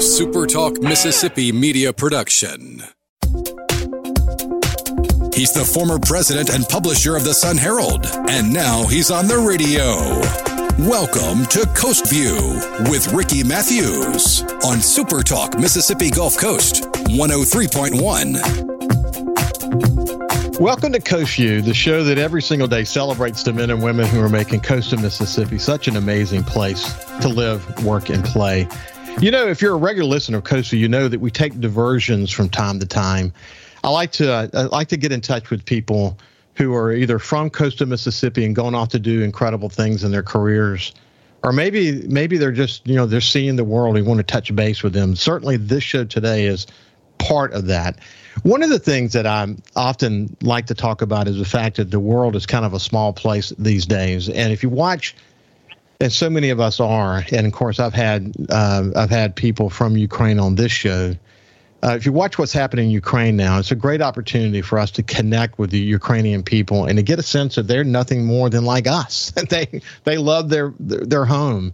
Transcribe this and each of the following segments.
SuperTalk Mississippi media production. He's the former president and publisher of the Sun Herald, and now he's on the radio. Welcome to Coast View with Ricky Matthews on SuperTalk Mississippi Gulf Coast 103.1. Welcome to Coast View, the show that every single day celebrates the men and women who are making Coast of Mississippi such an amazing place to live, work, and play. You know, if you're a regular listener of View, you know that we take diversions from time to time I like to uh, I like to get in touch with people who are either from coastal Mississippi and going off to do incredible things in their careers, or maybe maybe they're just you know they're seeing the world and want to touch base with them. Certainly, this show today is part of that. One of the things that I often like to talk about is the fact that the world is kind of a small place these days, and if you watch. And so many of us are, and of course, I've had uh, I've had people from Ukraine on this show uh, if you watch what's happening in Ukraine now, it's a great opportunity for us to connect with the Ukrainian people and to get a sense that they're nothing more than like us. they they love their, their their home,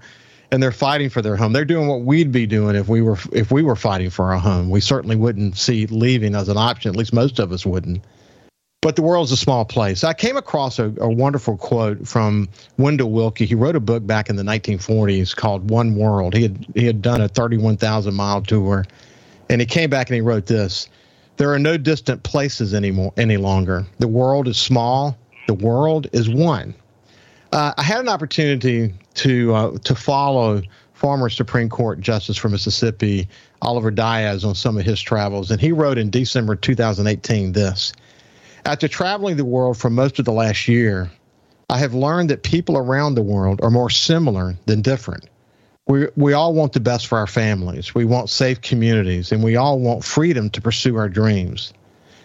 and they're fighting for their home. They're doing what we'd be doing if we were if we were fighting for our home. We certainly wouldn't see leaving as an option. At least most of us wouldn't. But the world's a small place. I came across a, a wonderful quote from Wendell Willkie. He wrote a book back in the 1940s called One World. He had he had done a 31,000 mile tour and he came back and he wrote this There are no distant places anymore any longer. The world is small, the world is one. Uh, I had an opportunity to uh, to follow former Supreme Court Justice from Mississippi, Oliver Diaz, on some of his travels, and he wrote in December 2018 this After traveling the world for most of the last year, I have learned that people around the world are more similar than different we we all want the best for our families. We want safe communities, and we all want freedom to pursue our dreams.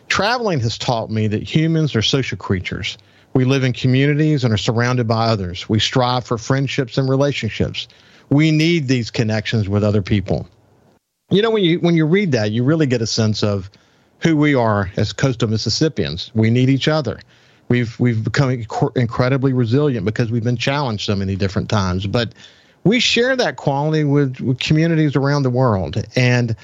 Traveling has taught me that humans are social creatures. We live in communities and are surrounded by others. We strive for friendships and relationships. We need these connections with other people. You know, when you when you read that, you really get a sense of who we are as coastal Mississippians. We need each other. We've we've become incredibly resilient because we've been challenged so many different times, but we share that quality with, with communities around the world. And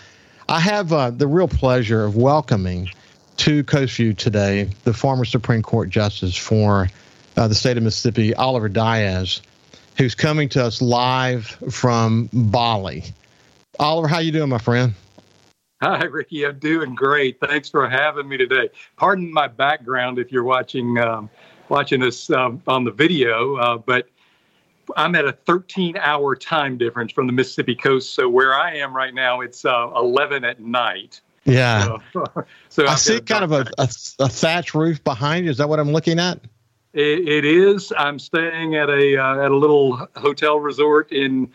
I have uh, the real pleasure of welcoming to Coastview today the former Supreme Court Justice for uh, the state of Mississippi, Oliver Diaz, who's coming to us live from Bali. Oliver, how you doing, my friend? Hi, Ricky. I'm doing great. Thanks for having me today. Pardon my background if you're watching um, watching us um, on the video, uh, but I'm at a 13 hour time difference from the Mississippi coast. So where I am right now, it's uh, 11 at night. Yeah. So, so I see kind of a, a, a, thatch roof behind you. Is that what I'm looking at? it, it is. I'm staying at a uh, at a little hotel resort in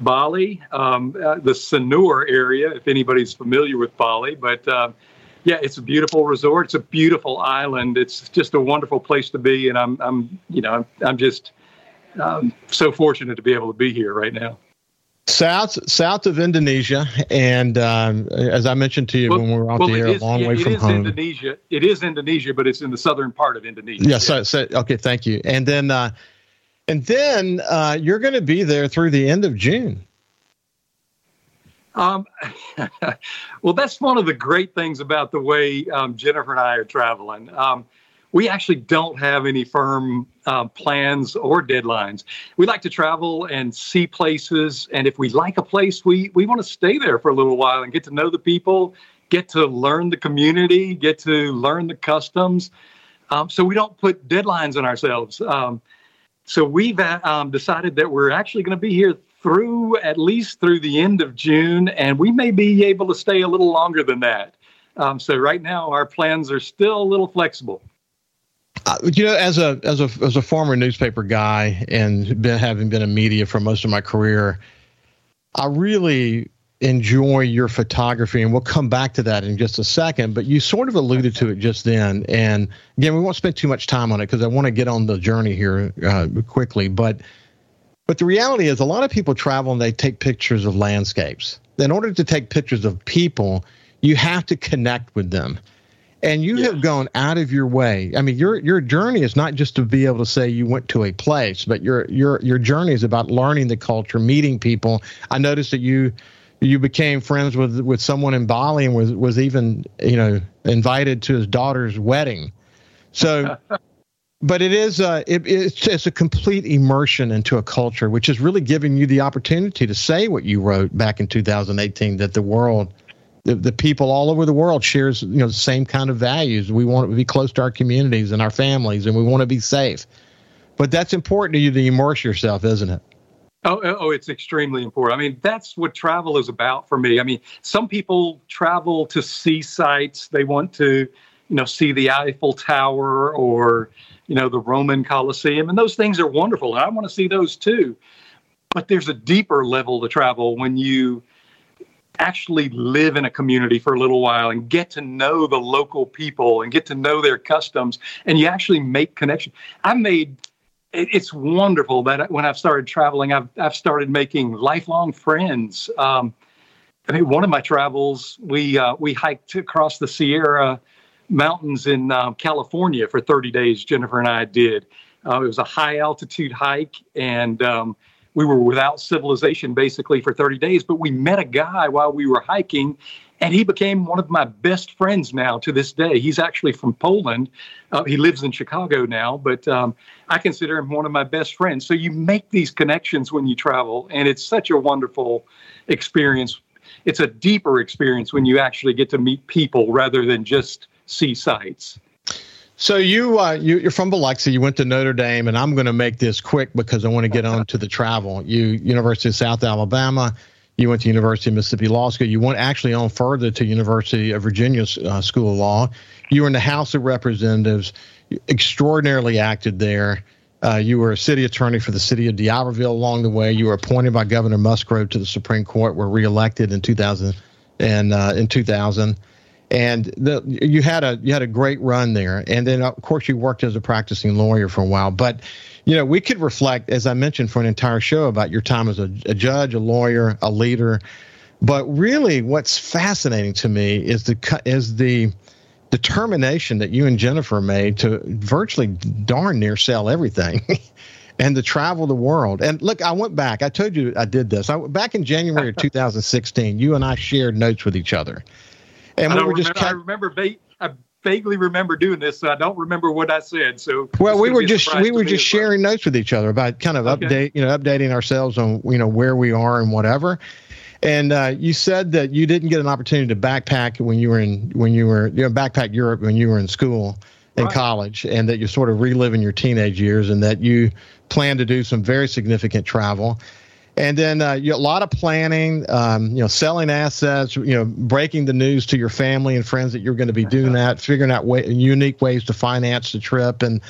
Bali, um, uh, the Sanur area. If anybody's familiar with Bali, but uh, yeah, it's a beautiful resort. It's a beautiful island. It's just a wonderful place to be, and I'm I'm you know I'm, I'm just um, so fortunate to be able to be here right now. South south of Indonesia, and um, as I mentioned to you well, when we were out well, here, is, a long way from home. Indonesia. It is Indonesia, but it's in the southern part of Indonesia. Yeah. So, so okay, thank you. And then, uh, and then uh, you're going to be there through the end of June. Um, well, that's one of the great things about the way um, Jennifer and I are traveling. Um, we actually don't have any firm uh, plans or deadlines. We like to travel and see places, and if we like a place, we we want to stay there for a little while and get to know the people, get to learn the community, get to learn the customs. Um, so we don't put deadlines on ourselves. Um, so we've uh, um, decided that we're actually going to be here through at least through the end of June, and we may be able to stay a little longer than that. Um, so right now, our plans are still a little flexible. Uh, you know, as a as a as a former newspaper guy and been, having been in media for most of my career, I really enjoy your photography, and we'll come back to that in just a second. But you sort of alluded to it just then, and again, we won't spend too much time on it because I want to get on the journey here uh, quickly. But but the reality is, a lot of people travel and they take pictures of landscapes. In order to take pictures of people, you have to connect with them and you yeah. have gone out of your way. I mean, your your journey is not just to be able to say you went to a place, but your your your journey is about learning the culture, meeting people. I noticed that you you became friends with with someone in Bali and was was even you know invited to his daughter's wedding. So, but it is uh, it, it's it's a complete immersion into a culture, which is really giving you the opportunity to say what you wrote back in 2018 that the world. The, the people all over the world shares you know the same kind of values. We want to be close to our communities and our families, and we want to be safe. But that's important to you to immerse yourself, isn't it? Oh, oh, oh, it's extremely important. I mean, that's what travel is about for me. I mean, some people travel to see sites. They want to, you know, see the Eiffel Tower or, you know, the Roman Colosseum, and those things are wonderful. And I want to see those too. But there's a deeper level to travel when you actually live in a community for a little while and get to know the local people and get to know their customs, and you actually make connections. I made it's wonderful that when I've started traveling, I've I've started making lifelong friends. Um, I mean, one of my travels, we uh, we hiked across the Sierra Mountains in um, California for 30 days. Jennifer and I did. Uh, it was a high altitude hike, and um, we were without civilization basically for 30 days. But we met a guy while we were hiking, and he became one of my best friends now to this day. He's actually from Poland. Uh, he lives in Chicago now, but um, I consider him one of my best friends. So you make these connections when you travel, and it's such a wonderful experience. It's a deeper experience when you actually get to meet people rather than just see sights. So you, uh, you are from Biloxi. You went to Notre Dame, and I'm going to make this quick because I want to get on to the travel. You University of South Alabama. You went to University of Mississippi Law School. You went actually on further to University of Virginia uh, School of Law. You were in the House of Representatives, extraordinarily acted there. Uh, you were a city attorney for the city of D'Iberville along the way. You were appointed by Governor Musgrove to the Supreme Court. Were reelected in 2000 and uh, in 2000, and the, you had a you had a great run there. And then of course you worked as a practicing lawyer for a while. But you know, we could reflect, as I mentioned, for an entire show about your time as a, a judge, a lawyer, a leader. But really, what's fascinating to me is the is the determination that you and Jennifer made to virtually darn near sell everything. and to travel the world. And look, I went back. I told you I did this. I back in January of 2016. You and I shared notes with each other, and we were just. Remember, I remember I vaguely remember doing this, so I don't remember what I said. So well, we were just we were just sharing well. notes with each other about kind of okay. update, you know, updating ourselves on you know where we are and whatever. And uh, you said that you didn't get an opportunity to backpack when you were in when you were you know backpack Europe when you were in school in right. college, and that you're sort of reliving your teenage years, and that you plan to do some very significant travel and then uh, you, a lot of planning, um, you know, selling assets, you know, breaking the news to your family and friends that you're going to be doing that, figuring out way, unique ways to finance the trip, and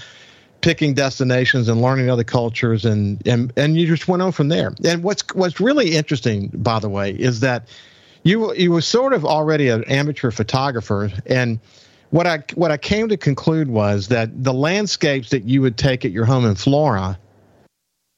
picking destinations and learning other cultures, and and and you just went on from there. And what's what's really interesting, by the way, is that you you were sort of already an amateur photographer, and what I what I came to conclude was that the landscapes that you would take at your home in Flora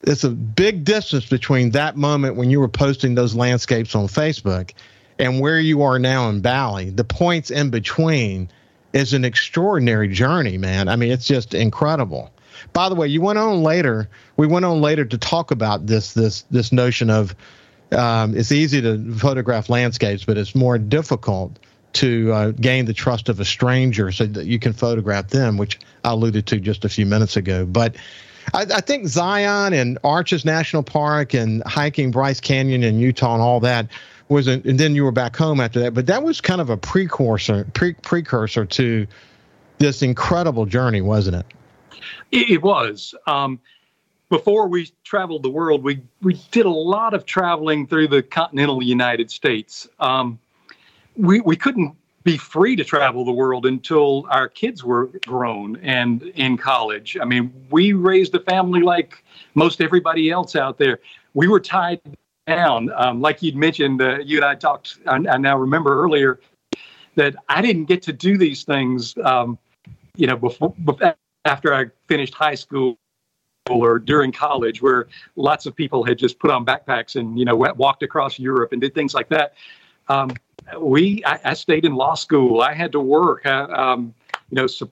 it's a big distance between that moment when you were posting those landscapes on Facebook and where you are now in Bali. The points in between is an extraordinary journey, man. I mean, it's just incredible. By the way, you went on later. We went on later to talk about this this this notion of um, it's easy to photograph landscapes, but it's more difficult to uh, gain the trust of a stranger so that you can photograph them, which I alluded to just a few minutes ago. But I, I, think Zion and Arches National Park and hiking Bryce Canyon in Utah and all that was, a, and then you were back home after that. But that was kind of a precursor, pre, precursor to this incredible journey, wasn't it? It, it was. Um, before we traveled the world, we we did a lot of traveling through the continental United States. Um, we we couldn't be free to travel the world until our kids were grown and in college. I mean, we raised a family like most everybody else out there. We were tied down. Um, like you'd mentioned, uh, you and I talked, I, I, now remember earlier that I didn't get to do these things, um, you know, before, before, after I finished high school or during college where lots of people had just put on backpacks and, you know, walked across Europe and did things like that. Um, we I, I, stayed in law school. I had to work. I, um, you know, su-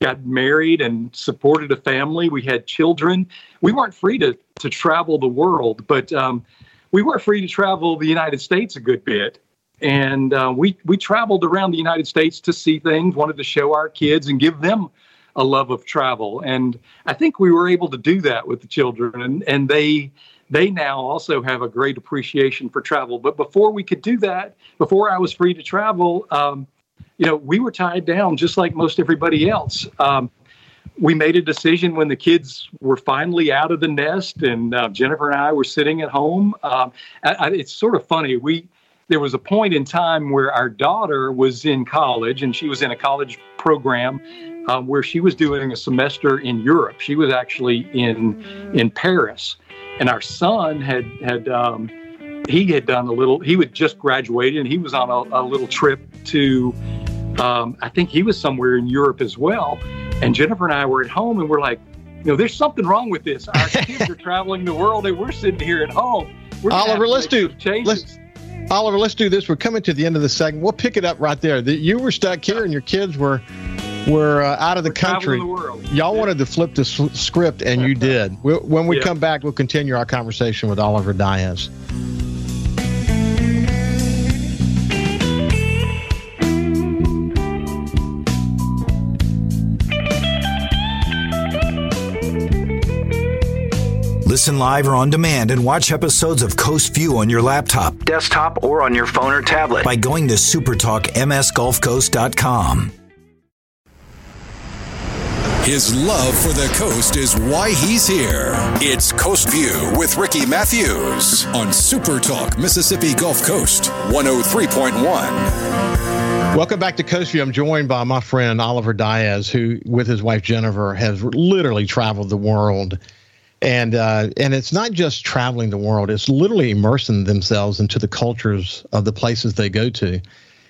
got married and supported a family. We had children. We weren't free to to travel the world, but um, we were free to travel the United States a good bit. And uh, we, we traveled around the United States to see things, wanted to show our kids and give them a love of travel. And I think we were able to do that with the children. And, and they, they now also have a great appreciation for travel. But before we could do that, before I was free to travel, um, you know, we were tied down just like most everybody else. Um, we made a decision when the kids were finally out of the nest, and uh, Jennifer and I were sitting at home. Um, I, I, it's sort of funny. We there was a point in time where our daughter was in college, and she was in a college program um, where she was doing a semester in Europe. She was actually in in Paris, and our son had had um, he had done a little. He had just graduated, and he was on a, a little trip to. Um, I think he was somewhere in Europe as well. And Jennifer and I were at home, and we're like, you know, there's something wrong with this. Our kids are traveling the world, and we're sitting here at home. Oliver, let's do let's Oliver, let's do this. We're coming to the end of the segment. We'll pick it up right there. The, you were stuck here, and your kids were were uh, out of the we're country. The Y'all yeah. wanted to flip the s- script, and you did. We'll, when we yeah. come back, we'll continue our conversation with Oliver Diaz. Listen live or on demand and watch episodes of Coast View on your laptop, desktop, or on your phone or tablet by going to supertalkmsgulfcoast.com. His love for the coast is why he's here. It's Coast View with Ricky Matthews on Super Talk Mississippi Gulf Coast 103.1. Welcome back to Coast View. I'm joined by my friend Oliver Diaz, who, with his wife Jennifer, has literally traveled the world and uh, and it's not just traveling the world; it's literally immersing themselves into the cultures of the places they go to,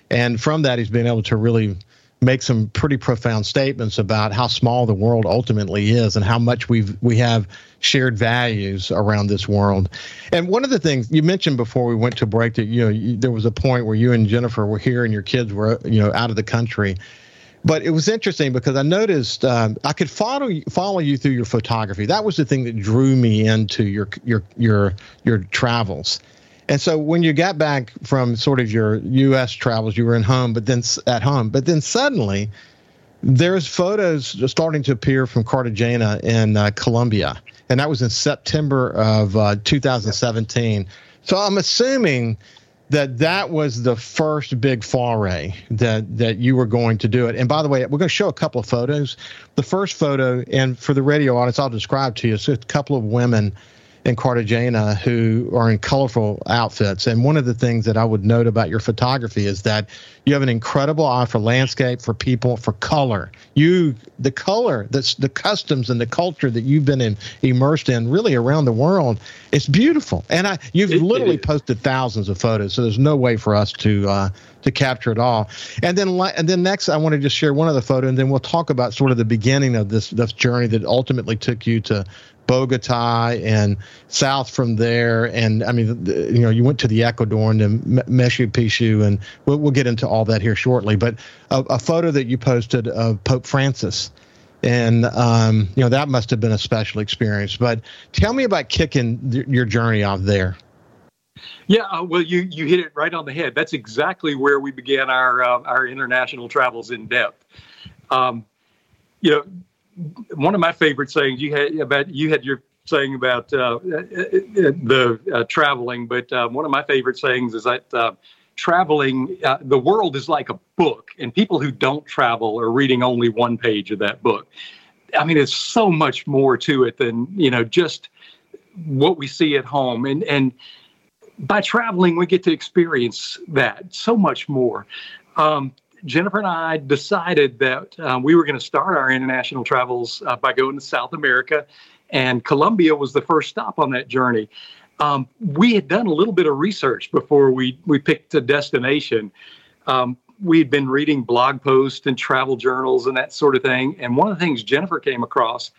and from that, he's been able to really make some pretty profound statements about how small the world ultimately is and how much we've we have shared values around this world. And one of the things you mentioned before we went to break that you know you, there was a point where you and Jennifer were here and your kids were you know out of the country but it was interesting because I noticed um, I could follow follow you through your photography. That was the thing that drew me into your your your your travels. And so when you got back from sort of your U.S. travels, you were in home, but then at home, but then suddenly there's photos starting to appear from Cartagena in uh, Colombia, and that was in September of uh, 2017. So I'm assuming that that was the first big foray that that you were going to do it. And by the way, we're going to show a couple of photos. The first photo, and for the radio audience, I'll describe to you. It's a couple of women in Cartagena who are in colorful outfits. And one of the things that I would note about your photography is that you have an incredible eye for landscape, for people, for color. You, the color, that's the customs and the culture that you've been in, immersed in, really around the world. It's beautiful, and I, you've it, literally it posted thousands of photos. So there's no way for us to uh, to capture it all. And then, and then next, I want to just share one other photo, and then we'll talk about sort of the beginning of this this journey that ultimately took you to Bogota and south from there. And I mean, the, you know, you went to the Ecuador and then Machu Picchu, and we'll, we'll, get into all that here shortly. But a, a photo that you posted of Pope Francis. And um, you know that must have been a special experience. But tell me about kicking th- your journey off there. Yeah, uh, well, you you hit it right on the head. That's exactly where we began our uh, our international travels in depth. Um, you know, one of my favorite sayings you had about you had your saying about uh, uh, uh the uh, traveling, but uh, one of my favorite sayings is that uh, traveling, the world is like a book, and people who don't travel are reading only one page of that book. I mean, it's so much more to it than you know just what we see at home, and and by traveling we get to experience that so much more. Um, Jennifer and I decided that um, we were going to start our international travels uh, by going to South America, and Colombia was the first stop on that journey. Um, we had done a little bit of research before we we picked a destination. Um, we had been reading blog posts and travel journals and that sort of thing. And one of the things Jennifer came across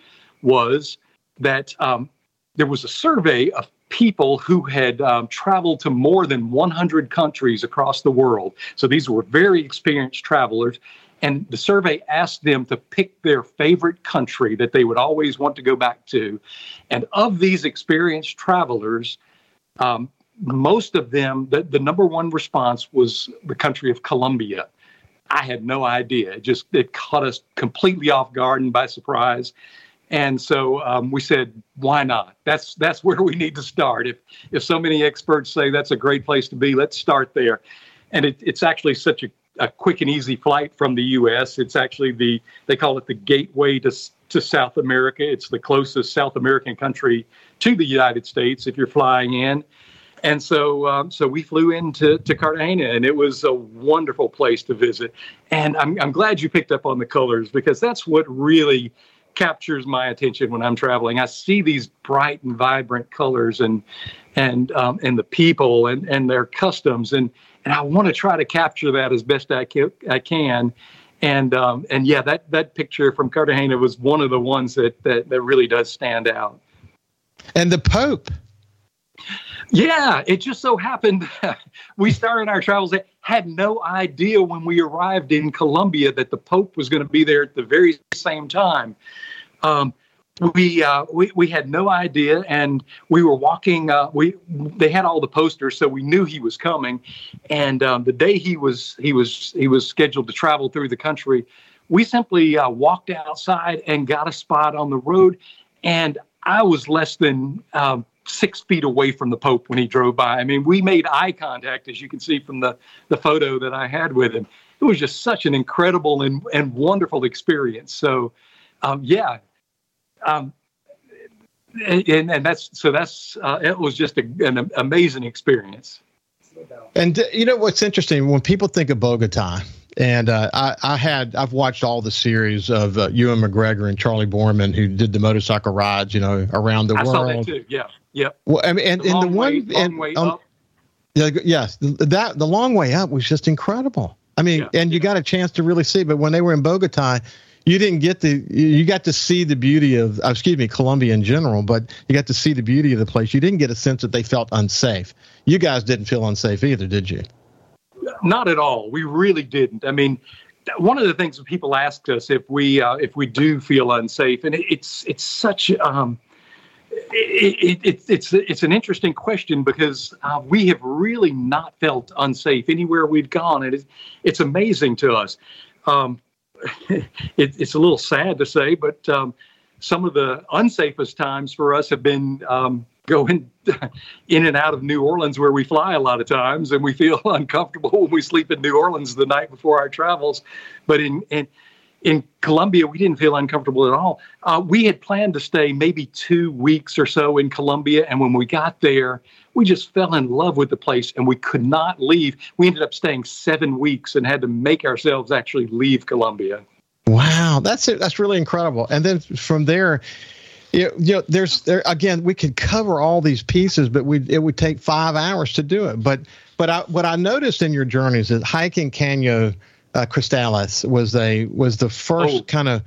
was that um, there was a survey of people who had um, traveled to more than 100 countries across the world. So these were very experienced travelers. And the survey asked them to pick their favorite country that they would always want to go back to. And of these experienced travelers, um, most of them, the, the number one response was the country of Colombia. I had no idea. It just it caught us completely off guard and by surprise. And so um, we said, why not? That's that's where we need to start. If if so many experts say that's a great place to be, let's start there. And it, it's actually such a, a quick and easy flight from the U.S. It's actually the they call it the gateway to to South America. It's the closest South American country to the United States if you're flying in. And so, um, so we flew into to Cartagena, and it was a wonderful place to visit. And I'm I'm glad you picked up on the colors because that's what really captures my attention when I'm traveling. I see these bright and vibrant colors and and um, and the people and and their customs and and I want to try to capture that as best I can. I can. And um, and yeah, that that picture from Cartagena was one of the ones that that, that really does stand out. And the Pope. Yeah, it just so happened we started our travels. Had no idea when we arrived in Colombia that the Pope was going to be there at the very same time. Um, we, uh, we we had no idea, and we were walking. Uh, we they had all the posters, so we knew he was coming. And um, the day he was he was he was scheduled to travel through the country, we simply uh, walked outside and got a spot on the road. And I was less than um, six feet away from the Pope when he drove by. I mean, we made eye contact, as you can see from the, the photo that I had with him. It was just such an incredible and, and wonderful experience. So, um, yeah. Um, and, and that's so that's uh, it was just a, an amazing experience. And uh, you know what's interesting when people think of Bogota, and uh, I, I, had I've watched all the series of uh, Ewan McGregor and Charlie Boorman who did the motorcycle rides, you know, around the I world. I saw that too. Yeah. Yep. Well, I mean, and, the and the way, one and, way um. Yeah, yes, that the long way up was just incredible. I mean, Yeah. and you got a chance to really see. But when they were in Bogota, you didn't get the you got to see the beauty of uh, excuse me Colombia in general, but you got to see the beauty of the place. You didn't get a sense that they felt unsafe. You guys didn't feel unsafe either, did you? Not at all. We really didn't. I mean, one of the things that people ask us if we uh, if we do feel unsafe, and it's it's such um, it, it, it, it's it's an interesting question because uh, we have really not felt unsafe anywhere we've gone, and it's amazing to us. Um, it, it's a little sad to say, but um, some of the unsafest times for us have been um, going in and out of New Orleans, where we fly a lot of times, and we feel uncomfortable when we sleep in New Orleans the night before our travels. But in in in Colombia, we didn't feel uncomfortable at all. Uh, we had planned to stay maybe two weeks or so in Colombia, and when we got there, we just fell in love with the place, and we could not leave. We ended up staying seven weeks and had to make ourselves actually leave Colombia. Wow, that's it. That's really incredible. And then from there, you know, there's there again. We could cover all these pieces, but we it would take five hours to do it. But but I, what I noticed in your journeys is hiking Caño uh, Cristales was a was the first Oh. kind of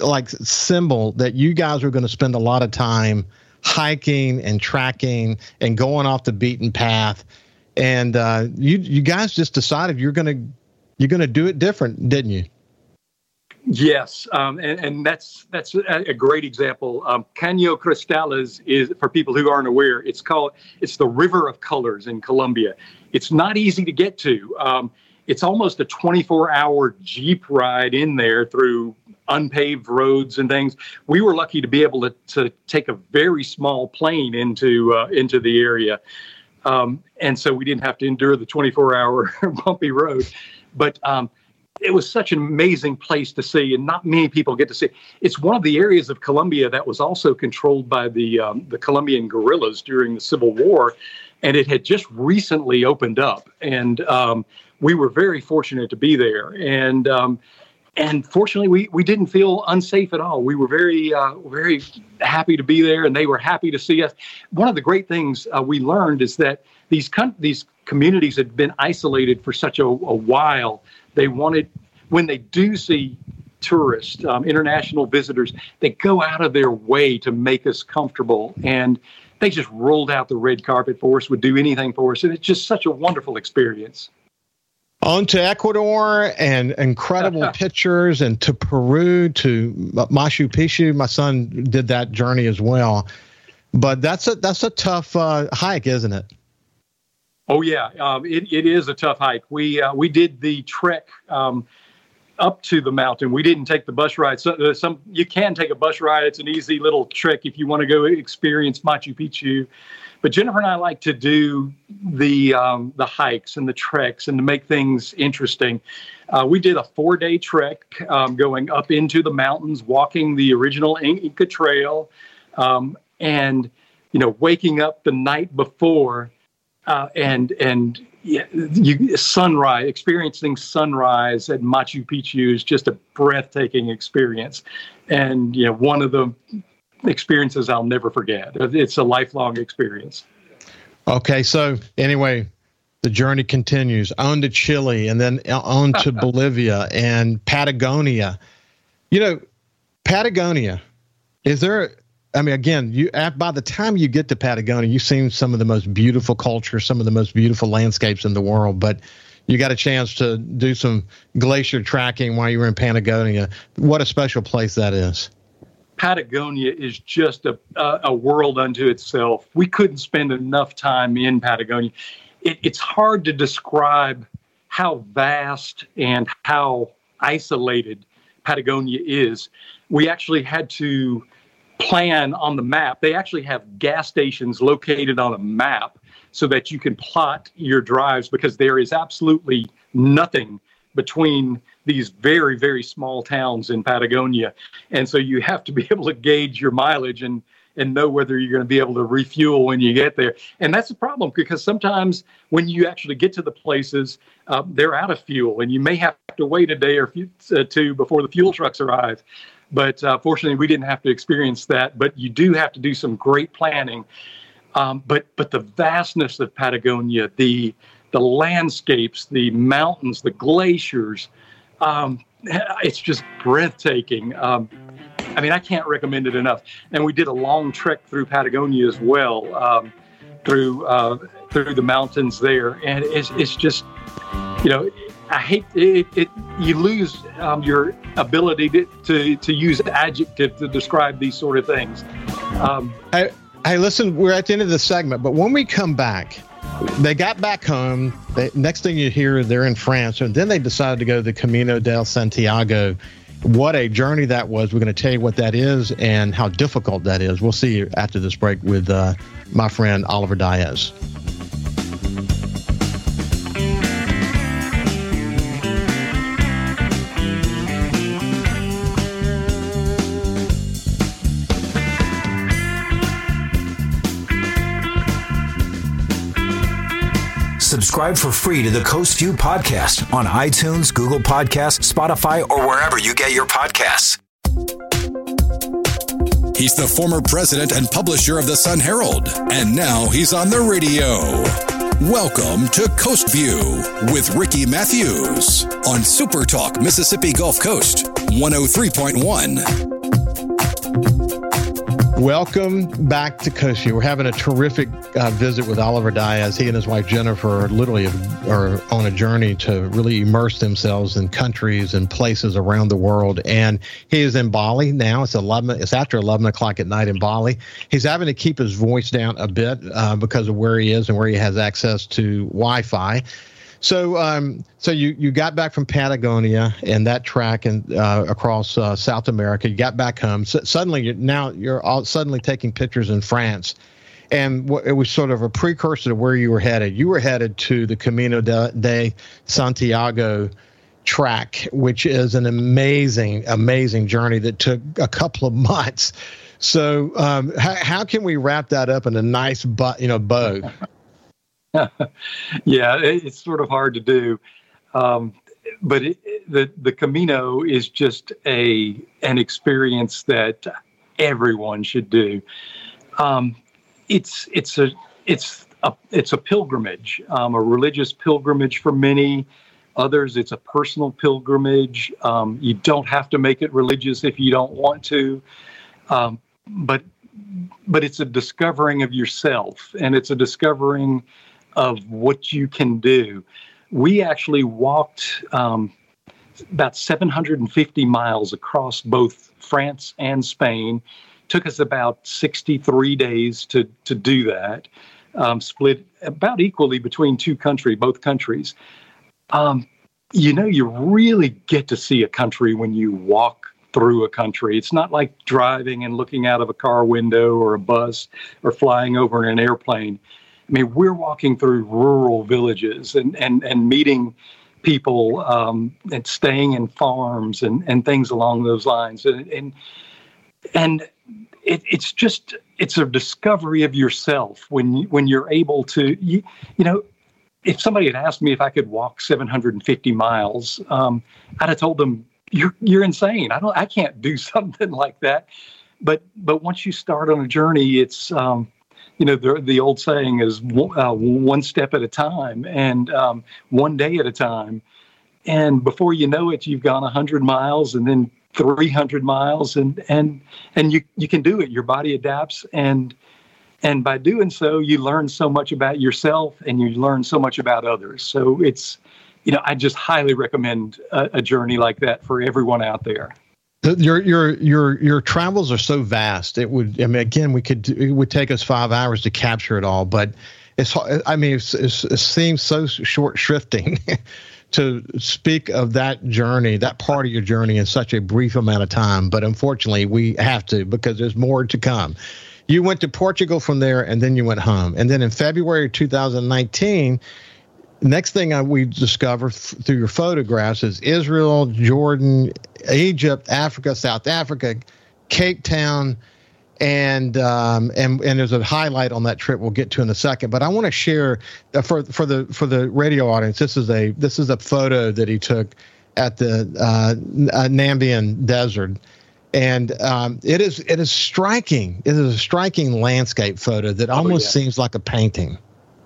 like symbol that you guys were going to spend a lot of time hiking and tracking and going off the beaten path. And uh, you you guys just decided you're gonna you're gonna do it different, didn't you? Yes, um, and, and that's that's a, a great example. Um, Caño Cristales is for people who aren't aware. It's called it's the River of Colors in Colombia. It's not easy to get to. Um, it's almost a 24-hour jeep ride in there through unpaved roads and things. We were lucky to be able to, to take a very small plane into uh, into the area, um, and so we didn't have to endure the 24-hour bumpy road. But um, it was such an amazing place to see, and not many people get to see. It's one of the areas of Colombia that was also controlled by the um, the Colombian guerrillas during the Civil War, and it had just recently opened up. And um, we were very fortunate to be there. And um, and fortunately, we we didn't feel unsafe at all. We were very uh, very happy to be there, and they were happy to see us. One of the great things uh, we learned is that these these communities had been isolated for such a, a while. They wanted when they do see tourists, um, international visitors, they go out of their way to make us comfortable, and they just rolled out the red carpet for us. Would do anything for us, and it's just such a wonderful experience. On to Ecuador and incredible pictures and to Peru to Machu Picchu. My son did that journey as well. But that's a that's a tough uh, hike, isn't it? Oh yeah, um, it, it is a tough hike. We uh, we did the trek um, up to the mountain. We didn't take the bus ride. So uh, some you can take a bus ride. It's an easy little trick if you want to go experience Machu Picchu. But Jennifer and I like to do the um, the hikes and the treks and to make things interesting. Uh, we did a four day trek um, going up into the mountains, walking the original Inca Trail, um, and you know waking up the night before uh, and and you, sunrise, experiencing sunrise at Machu Picchu is just a breathtaking experience, and you know one of the experiences I'll never forget. It's a lifelong experience. Okay, so anyway, the journey continues on to Chile and then on to Bolivia and Patagonia. You know, Patagonia. Is there I mean, again, you by the time you get to Patagonia, you've seen some of the most beautiful culture, some of the most beautiful landscapes in the world. But you got a chance to do some glacier tracking while you were in Patagonia. What a special place that is. Patagonia is just a, a, world unto itself. We couldn't spend enough time in Patagonia. It, it's hard to describe how vast and how isolated Patagonia is. We actually had to plan on the map. They actually have gas stations located on a map so that you can plot your drives because there is absolutely nothing between these very very small towns in Patagonia and so you have to be able to gauge your mileage and and know whether you're going to be able to refuel when you get there and that's a problem because sometimes when you actually get to the places uh, they're out of fuel and you may have to wait a day or uh, two before the fuel trucks arrive but uh, fortunately, we didn't have to experience that. But you do have to do some great planning. Um, but but the vastness of Patagonia, the the landscapes, the mountains, the glaciers, um, it's just breathtaking. Um, I mean, I can't recommend it enough. And we did a long trek through Patagonia as well, um, through uh, through the mountains there, and it's it's just, you know, I hate it, it you lose um, your ability to, to, to use adjective to describe these sort of things. Um, hey, hey, listen, we're at the end of the segment, but when we come back, they got back home. They, next thing you hear, they're in France, and then they decided to go the Camino del Santiago. What a journey that was. We're going to tell you what that is and how difficult that is. We'll see you after this break with uh, my friend Oliver Diaz. Subscribe for free to the Coast View podcast on iTunes, Google Podcasts, Spotify, or wherever you get your podcasts. He's the former president and publisher of the Sun Herald, and now he's on the radio. Welcome to Coast View with Ricky Matthews on Super Talk Mississippi Gulf Coast 103.1. Welcome back to Coast We're having a terrific uh, visit with Oliver Diaz. He and his wife Jennifer literally are on a journey to really immerse themselves in countries and places around the world. And he is in Bali now. It's eleven. It's after eleven o'clock at night in Bali. He's having to keep his voice down a bit uh, because of where he is and where he has access to Wi-Fi. So, um, so you you got back from Patagonia and that track and uh, across uh, South America. You got back home. So suddenly, you're, now you're all suddenly taking pictures in France, and it was sort of a precursor to where you were headed. You were headed to the Camino de, de Santiago track, which is an amazing, amazing journey that took a couple of months. So, um, how, how can we wrap that up in a nice, bu- you know, bow? Yeah, it's sort of hard to do. Um, but it, the the Camino is just a an experience that everyone should do. Um, it's it's a it's a it's a pilgrimage, um, a religious pilgrimage for many. Others, it's a personal pilgrimage. Um, you don't have to make it religious if you don't want to, um, but but it's a discovering of yourself, and it's a discovering of what you can do. We actually walked um, about 750 miles across both France and Spain. Took us about 63 days to to do that. um, split about equally between two countries, both countries. Um, you know, you really get to see a country when you walk through a country. It's not like driving and looking out of a car window or a bus or flying over in an airplane. I mean, we're walking through rural villages and, and, and meeting people um, and staying in farms and, and things along those lines. And, and, and it, it's just, it's a discovery of yourself when, when you're able to, you, you know, if somebody had asked me if I could walk 750 miles, um, I'd have told them, "You're you're insane. I don't. I can't do something like that." But but once you start on a journey, it's um, you know the the old saying is uh, one step at a time and um, one day at a time, and before you know it, you've gone 100 miles and then 300 miles, and and and you you can do it. Your body adapts and and by doing so you learn so much about yourself and you learn so much about others. So it's you know i just highly recommend a, a journey like that for everyone out there your your your your travels are so vast it would i mean again we could it would take us five hours to capture it all but it's i mean it's, it's, it seems so short shrifting to speak of that journey that part of your journey in such a brief amount of time but unfortunately we have to because there's more to come you went to Portugal from there, and then you went home. And then in February 2019, next thing I, we discover f- through your photographs is Israel, Jordan, Egypt, Africa, South Africa, Cape Town, and um, and and there's a highlight on that trip we'll get to in a second. But I want to share uh, for for the for the radio audience. This is a this is a photo that he took at the uh, uh Namibia Desert and um, it is it is striking. It is a striking landscape photo that oh, almost yeah. seems like a painting.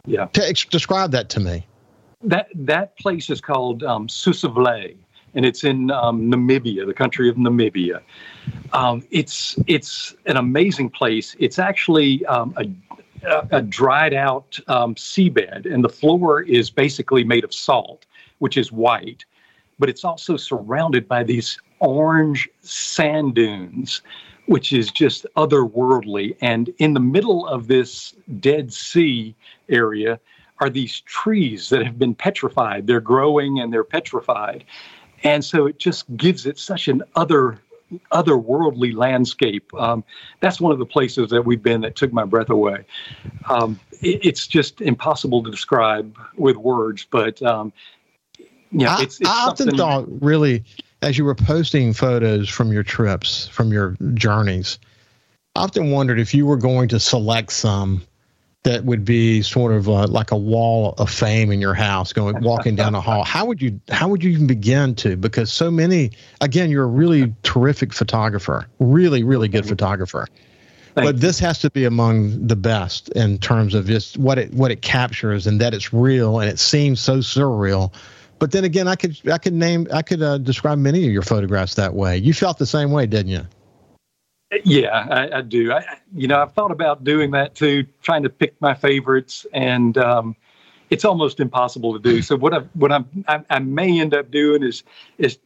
Yeah. To, describe that to me. That that place is called um, Sossusvlei, and it's in um, Namibia, the country of Namibia. Um, it's it's an amazing place. It's actually um, a a dried out um, seabed, and the floor is basically made of salt, which is white, but it's also surrounded by these orange sand dunes, which is just otherworldly. And in the middle of this Dead Sea area are these trees that have been petrified. They're growing and they're petrified. And so it just gives it such an other otherworldly landscape. Um, that's one of the places that we've been that took my breath away. Um, it, it's just impossible to describe with words, but um, yeah, I, it's, it's I often thought really as you were posting photos from your trips, from your journeys, I often wondered if you were going to select some that would be sort of uh, like a wall of fame in your house going walking down a hall how would you how would you even begin to because so many again you're a really terrific photographer really really good photographer Thank but you. this has to be among the best in terms of just what it what it captures and that it's real and it seems so surreal but then again, I could I could name I could uh, describe many of your photographs that way. You felt the same way, didn't you? Yeah, I, I do. I, you know, I've thought about doing that too, trying to pick my favorites, and um, it's almost impossible to do. So what I what I'm, I, I may end up doing is is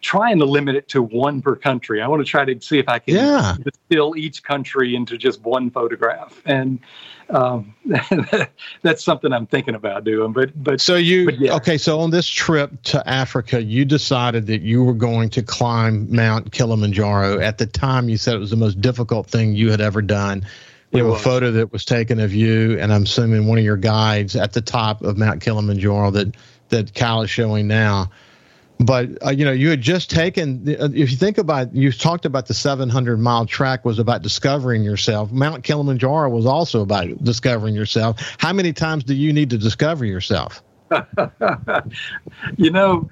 trying to limit it to one per country. I want to try to see if I can yeah. distill each country into just one photograph, and um, that's something I'm thinking about doing. But but so you but yeah. okay? So on this trip to Africa, you decided that you were going to climb Mount Kilimanjaro. At the time, you said it was the most difficult thing you had ever done. We have a photo that was taken of you, and I'm assuming one of your guides at the top of Mount Kilimanjaro that that Kyle is showing now but uh, you know you had just taken uh, if you think about you talked about the 700 mile track was about discovering yourself. Mount kilimanjaro was also about discovering yourself. How many times do you need to discover yourself? You know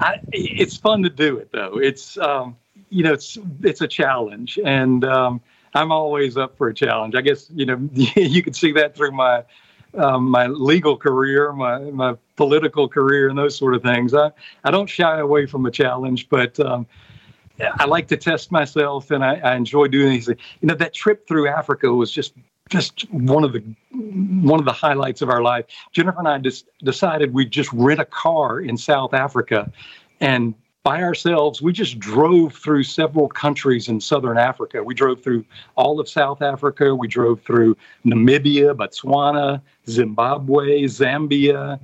I, it's fun to do it though. It's um, you know it's it's a challenge. And um, i'm always up for a challenge. I guess you know you can see that through my um, my legal career, my my political career, and those sort of things. I I don't shy away from a challenge, but um, I like to test myself, and I, I enjoy doing these. Things. You know, that trip through Africa was just just one of the one of the highlights of our life. Jennifer and I just decided we'd just rent a car in South Africa and by ourselves. We just drove through several countries in southern Africa. We drove through all of South Africa. We drove through Namibia, Botswana, Zimbabwe, Zambia.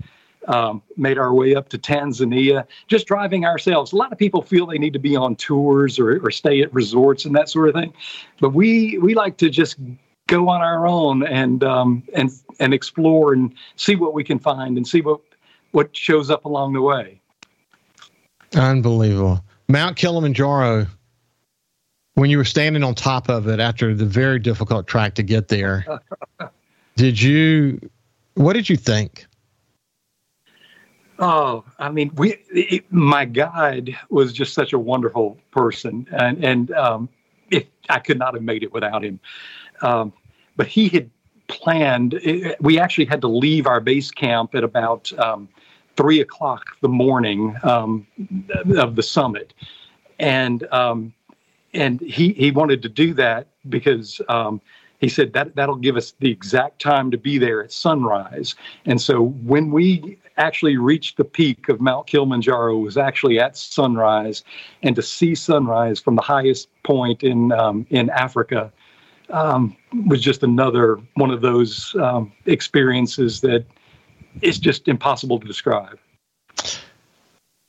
Um, made our way up to Tanzania, just driving ourselves. A lot of people feel they need to be on tours or, or stay at resorts and that sort of thing, but we we like to just go on our own and um, and and explore and see what we can find and see what what shows up along the way. Unbelievable. Mount Kilimanjaro, when you were standing on top of it after the very difficult track to get there, did you, what did you think? Oh, I mean, we, it, my guide was just such a wonderful person. And, and, um, if I could not have made it without him. Um, but he had planned, it, we actually had to leave our base camp at about, um, three o'clock the morning um, of the summit, and um, and he he wanted to do that because um, he said that that'll give us the exact time to be there at sunrise. And so when we actually reached the peak of Mount Kilimanjaro was actually at sunrise, and to see sunrise from the highest point in um, in Africa um, was just another one of those um, experiences that it's just impossible to describe.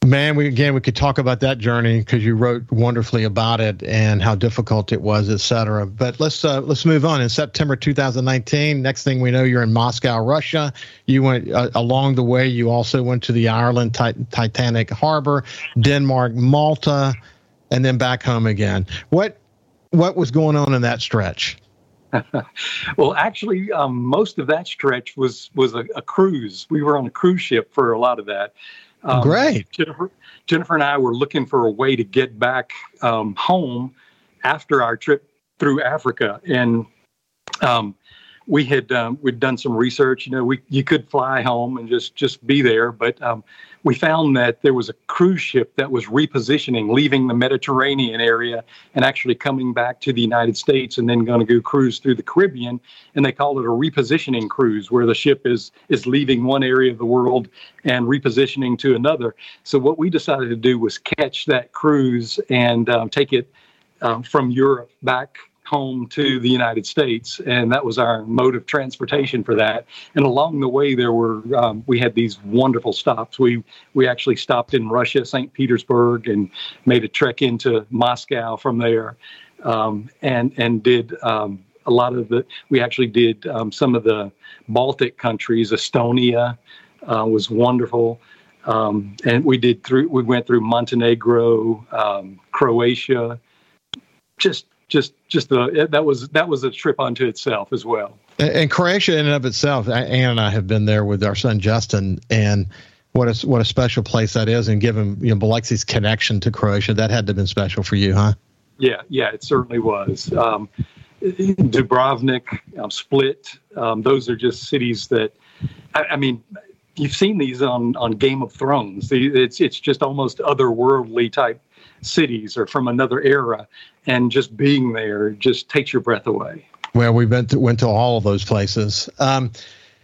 Man, we again we could talk about that journey because you wrote wonderfully about it and how difficult it was, et cetera. But let's uh, let's move on. In September 2019, next thing we know, you're in Moscow, Russia. You went uh, along the way. You also went to the Ireland Titanic Harbor, Denmark, Malta, and then back home again. What what was going on in that stretch? well, actually, um, most of that stretch was was a, a, cruise. We were on a cruise ship for a lot of that. Um, Great. Jennifer, Jennifer and I were looking for a way to get back um, home after our trip through Africa, and um, we had um, we'd done some research. You know, we you could fly home and just just be there, but um, we found that there was a cruise ship that was repositioning, leaving the Mediterranean area and actually coming back to the United States, and then going to go cruise through the Caribbean. And they called it a repositioning cruise, where the ship is is leaving one area of the world and repositioning to another. So what we decided to do was catch that cruise and um, take it. Um, from Europe back home to the United States, and that was our mode of transportation for that. And along the way, there were um, we had these wonderful stops. We we actually stopped in Russia, St. Petersburg, and made a trek into Moscow from there, um, and and did. Um, a lot of the, we actually did um, some of the Baltic countries. Estonia uh, was wonderful. Um, and we did through we went through Montenegro, um, Croatia, just just just the that was that was a trip unto itself as well. And Croatia in and of itself, Anne and I have been there with our son Justin, and what a what a special place that is. And given you know Biloxi's connection to Croatia, that had to have been special for you, huh? Yeah, yeah, it certainly was. Um, Dubrovnik, um, Split, um, those are just cities that, I, I, mean, you've seen these on on Game of Thrones. It's it's just almost otherworldly type cities or from another era, and just being there just takes your breath away. Well, we went to, went to all of those places. Um,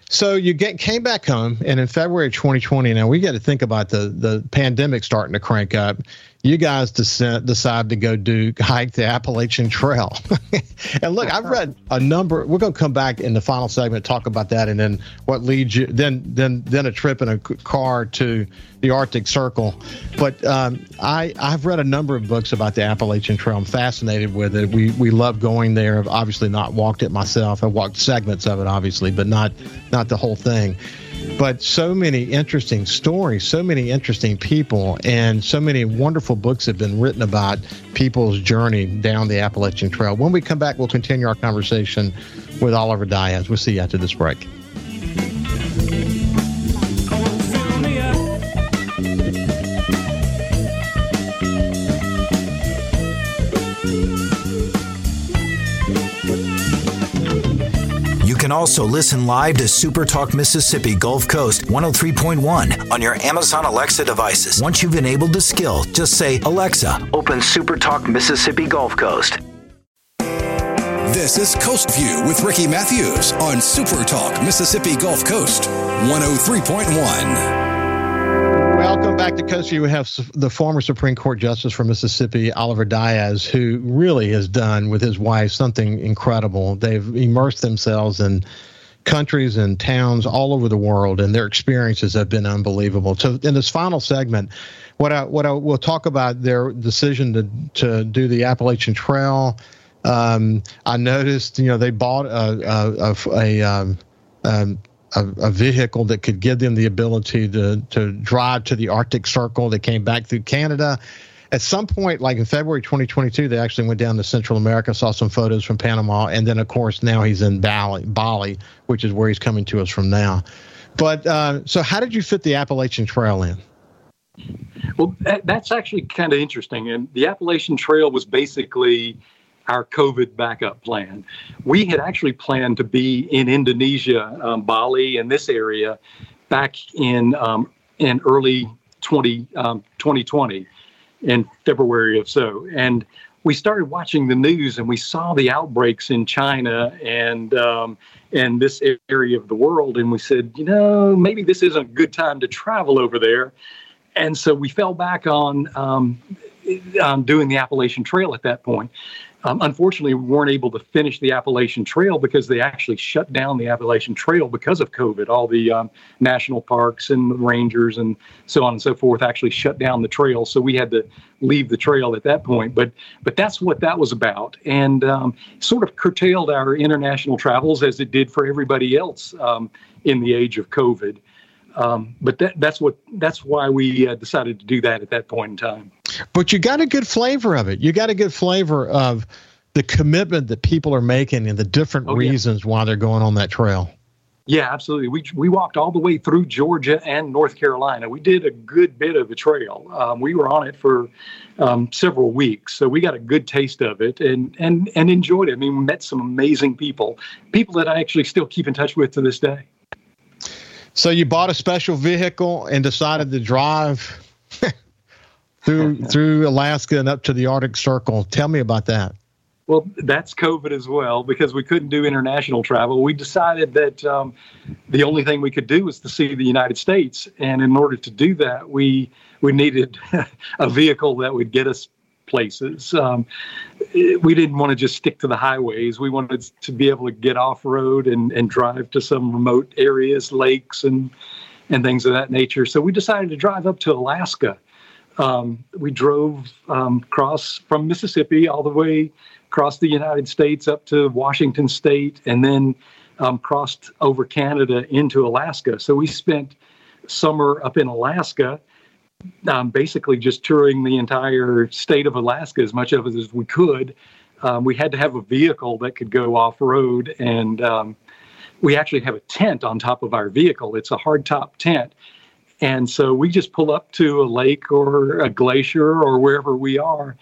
so you get came back home, and in February 2020, now we got to think about the the pandemic starting to crank up you guys decide, decide to go do hike the Appalachian Trail. and look, I've read a number. We're going to come back in the final segment talk about that, and then what leads you, then then then a trip in a car to the Arctic Circle. But um, I I've read a number of books about the Appalachian Trail. I'm fascinated with it. We we love going there. I've obviously not walked it myself. I walked segments of it, obviously, but not not the whole thing but so many interesting stories, so many interesting people, and so many wonderful books have been written about people's journey down the Appalachian Trail. When we come back, we'll continue our conversation with Oliver Diaz. We'll see you after this break. Also listen live to Super Talk Mississippi Gulf Coast 103.1 on your Amazon Alexa devices. Once you've enabled the skill, just say, Alexa, open Super Talk Mississippi Gulf Coast. This is Coast View with Ricky Matthews on Super Talk Mississippi Gulf Coast 103.1. Back to View. We have the former Supreme Court Justice from Mississippi, Oliver Diaz, who really has done with his wife something incredible. They've immersed themselves in countries and towns all over the world, and their experiences have been unbelievable. So, in this final segment, what I what I will talk about their decision to to do the Appalachian Trail. Um, I noticed, you know, they bought a a, a, a um, um, a, a, vehicle that could give them the ability to to drive to the Arctic Circle. They came back through Canada. At some point, like in February 2022, they actually went down to Central America, saw some photos from Panama, and then of course now he's in Bali, Bali, which is where he's coming to us from now. But uh, so, how did you fit the Appalachian Trail in? Well, that, that's actually kind of interesting. And the Appalachian Trail was basically our COVID backup plan. We had actually planned to be in Indonesia, um, Bali, and this area back in um, in early 20, um, 2020, in February of so. And we started watching the news and we saw the outbreaks in China and um, and this area of the world, and we said, you know, maybe this isn't a good time to travel over there. And so we fell back on um, doing the Appalachian Trail at that point. Um, unfortunately, we weren't able to finish the Appalachian Trail because they actually shut down the Appalachian Trail because of COVID. All the um, national parks and rangers and so on and so forth actually shut down the trail, so we had to leave the trail at that point. But but that's what that was about, and um, sort of curtailed our international travels as it did for everybody else um, in the age of COVID. Um, but that, that's what that's why we uh, decided to do that at that point in time. But you got a good flavor of it. You got a good flavor of the commitment that people are making and the different oh, reasons yeah. why they're going on that trail. Yeah, absolutely. We we walked all the way through Georgia and North Carolina. We did a good bit of the trail. Um, we were on it for um, several weeks, so we got a good taste of it and and and enjoyed it. I mean, we met some amazing people, people that I actually still keep in touch with to this day. So you bought a special vehicle and decided to drive through through Alaska and up to the Arctic Circle. Tell me about that. Well, that's COVID as well because we couldn't do international travel. We decided that um, the only thing we could do was to see the United States, and in order to do that, we we needed a vehicle that would get us places. Um, we didn't want to just stick to the highways. We wanted to be able to get off road and, and drive to some remote areas, lakes, and and things of that nature. So we decided to drive up to Alaska. Um, we drove um, across from Mississippi all the way across the United States up to Washington State, and then um, crossed over Canada into Alaska. So we spent summer up in Alaska um, basically just touring the entire state of Alaska as much of it as we could. Um, we had to have a vehicle that could go off road, and um, we actually have a tent on top of our vehicle. It's a hardtop tent. And so we just pull up to a lake or a glacier or wherever we are,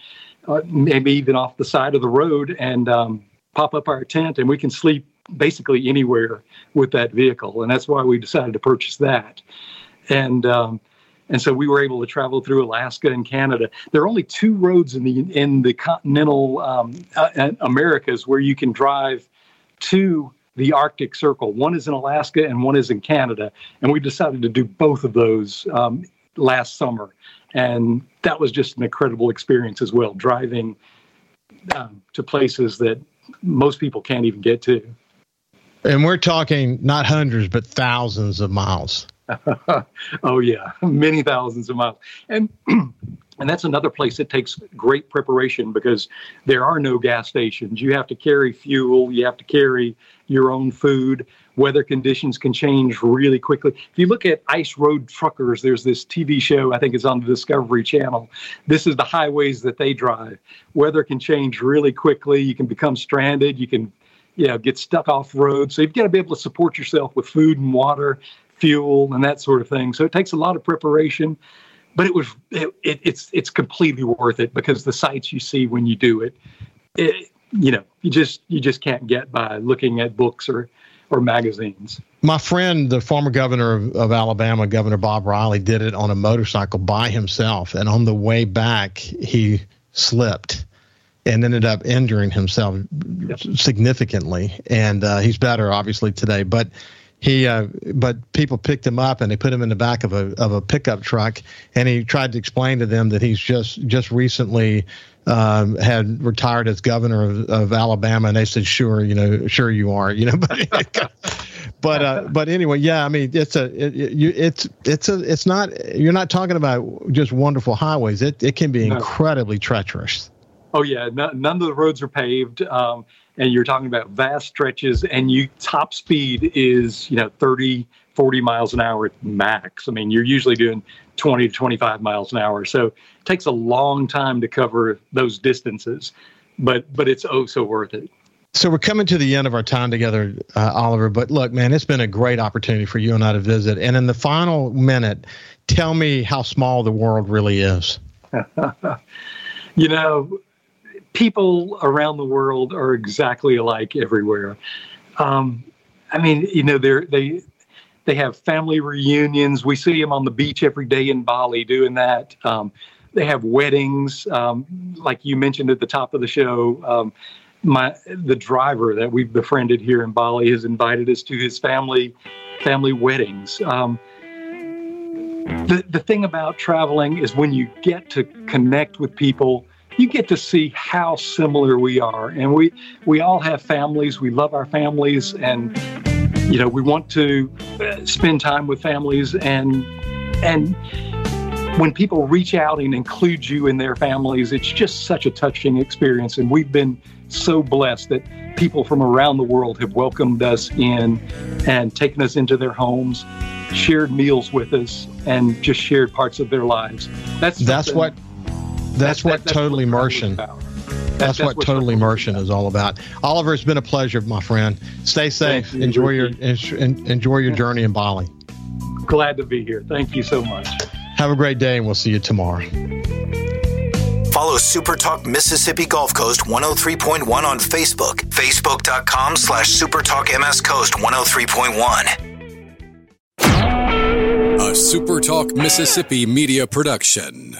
uh, maybe even off the side of the road, and um, pop up our tent, and we can sleep basically anywhere with that vehicle. And that's why we decided to purchase that. And um, and so we were able to travel through Alaska and Canada. There are only two roads in the in the continental um, uh, Americas where you can drive to the Arctic Circle. One is in Alaska and one is in Canada, and we decided to do both of those um, last summer, and that was just an incredible experience as well, driving um, to places that most people can't even get to. And we're talking not hundreds, but thousands of miles. oh yeah, many thousands of miles, and and that's another place that takes great preparation because there are no gas stations. You have to carry fuel. You have to carry your own food. Weather conditions can change really quickly. If you look at Ice Road Truckers, there's this TV show, I think it's on the Discovery Channel. This is the highways that they drive. Weather can change really quickly. You can become stranded. You can know, get stuck off road. So you've got to be able to support yourself with food and water fuel and that sort of thing. So it takes a lot of preparation, but it was it, it, it's it's completely worth it because the sights you see when you do it, it, you know, you just you just can't get by looking at books or or magazines. My friend, the former governor of, of Alabama, Governor Bob Riley, did it on a motorcycle by himself, and on the way back, he slipped and ended up injuring himself yep. significantly. And uh, he's better, obviously, today. But he uh, but people picked him up and they put him in the back of a of a pickup truck and he tried to explain to them that he's just just recently um, had retired as governor of, of Alabama and they said sure you know sure you are you know but but uh, but anyway yeah I mean it's a it, it, it's it's a it's not you're not talking about just wonderful highways. It it can be incredibly treacherous. Oh yeah no, none of the roads are paved. Um, and you're talking about vast stretches and you top speed is you know 30 40 miles an hour at max i mean you're usually doing 20 to 25 miles an hour so it takes a long time to cover those distances but but it's oh so worth it so we're coming to the end of our time together, uh, Oliver. But look, man, it's been a great opportunity for you and I to visit. And in the final minute, tell me how small the world really is. you know, people around the world are exactly alike everywhere. Um, I mean, you know, they're, they they have family reunions. We see them on the beach every day in Bali doing that. Um, they have weddings, um, like you mentioned at the top of the show. Um, my the driver that we've befriended here in Bali has invited us to his family family weddings. Um, the the thing about traveling is when you get to connect with people you get to see how similar we are. And we we all have families. We love our families, and you know we want to uh, spend time with families. And and when people reach out and include you in their families, it's just such a touching experience. And we've been so blessed that people from around the world have welcomed us in and taken us into their homes shared meals with us and just shared parts of their lives that's that's what that's, what that, total immersion. That, that's, that's, what, what Martian immersion is all about. Oliver, it's been a pleasure, my friend. Stay safe. You, enjoy your enjoy your journey in Bali. Glad to be here. Thank you so much. Have a great day, and we'll see you tomorrow. Follow Super Talk Mississippi Gulf Coast 103.1 on Facebook. Facebook.com slash Super Talk MS Coast 103.1. A Super Talk Mississippi media production.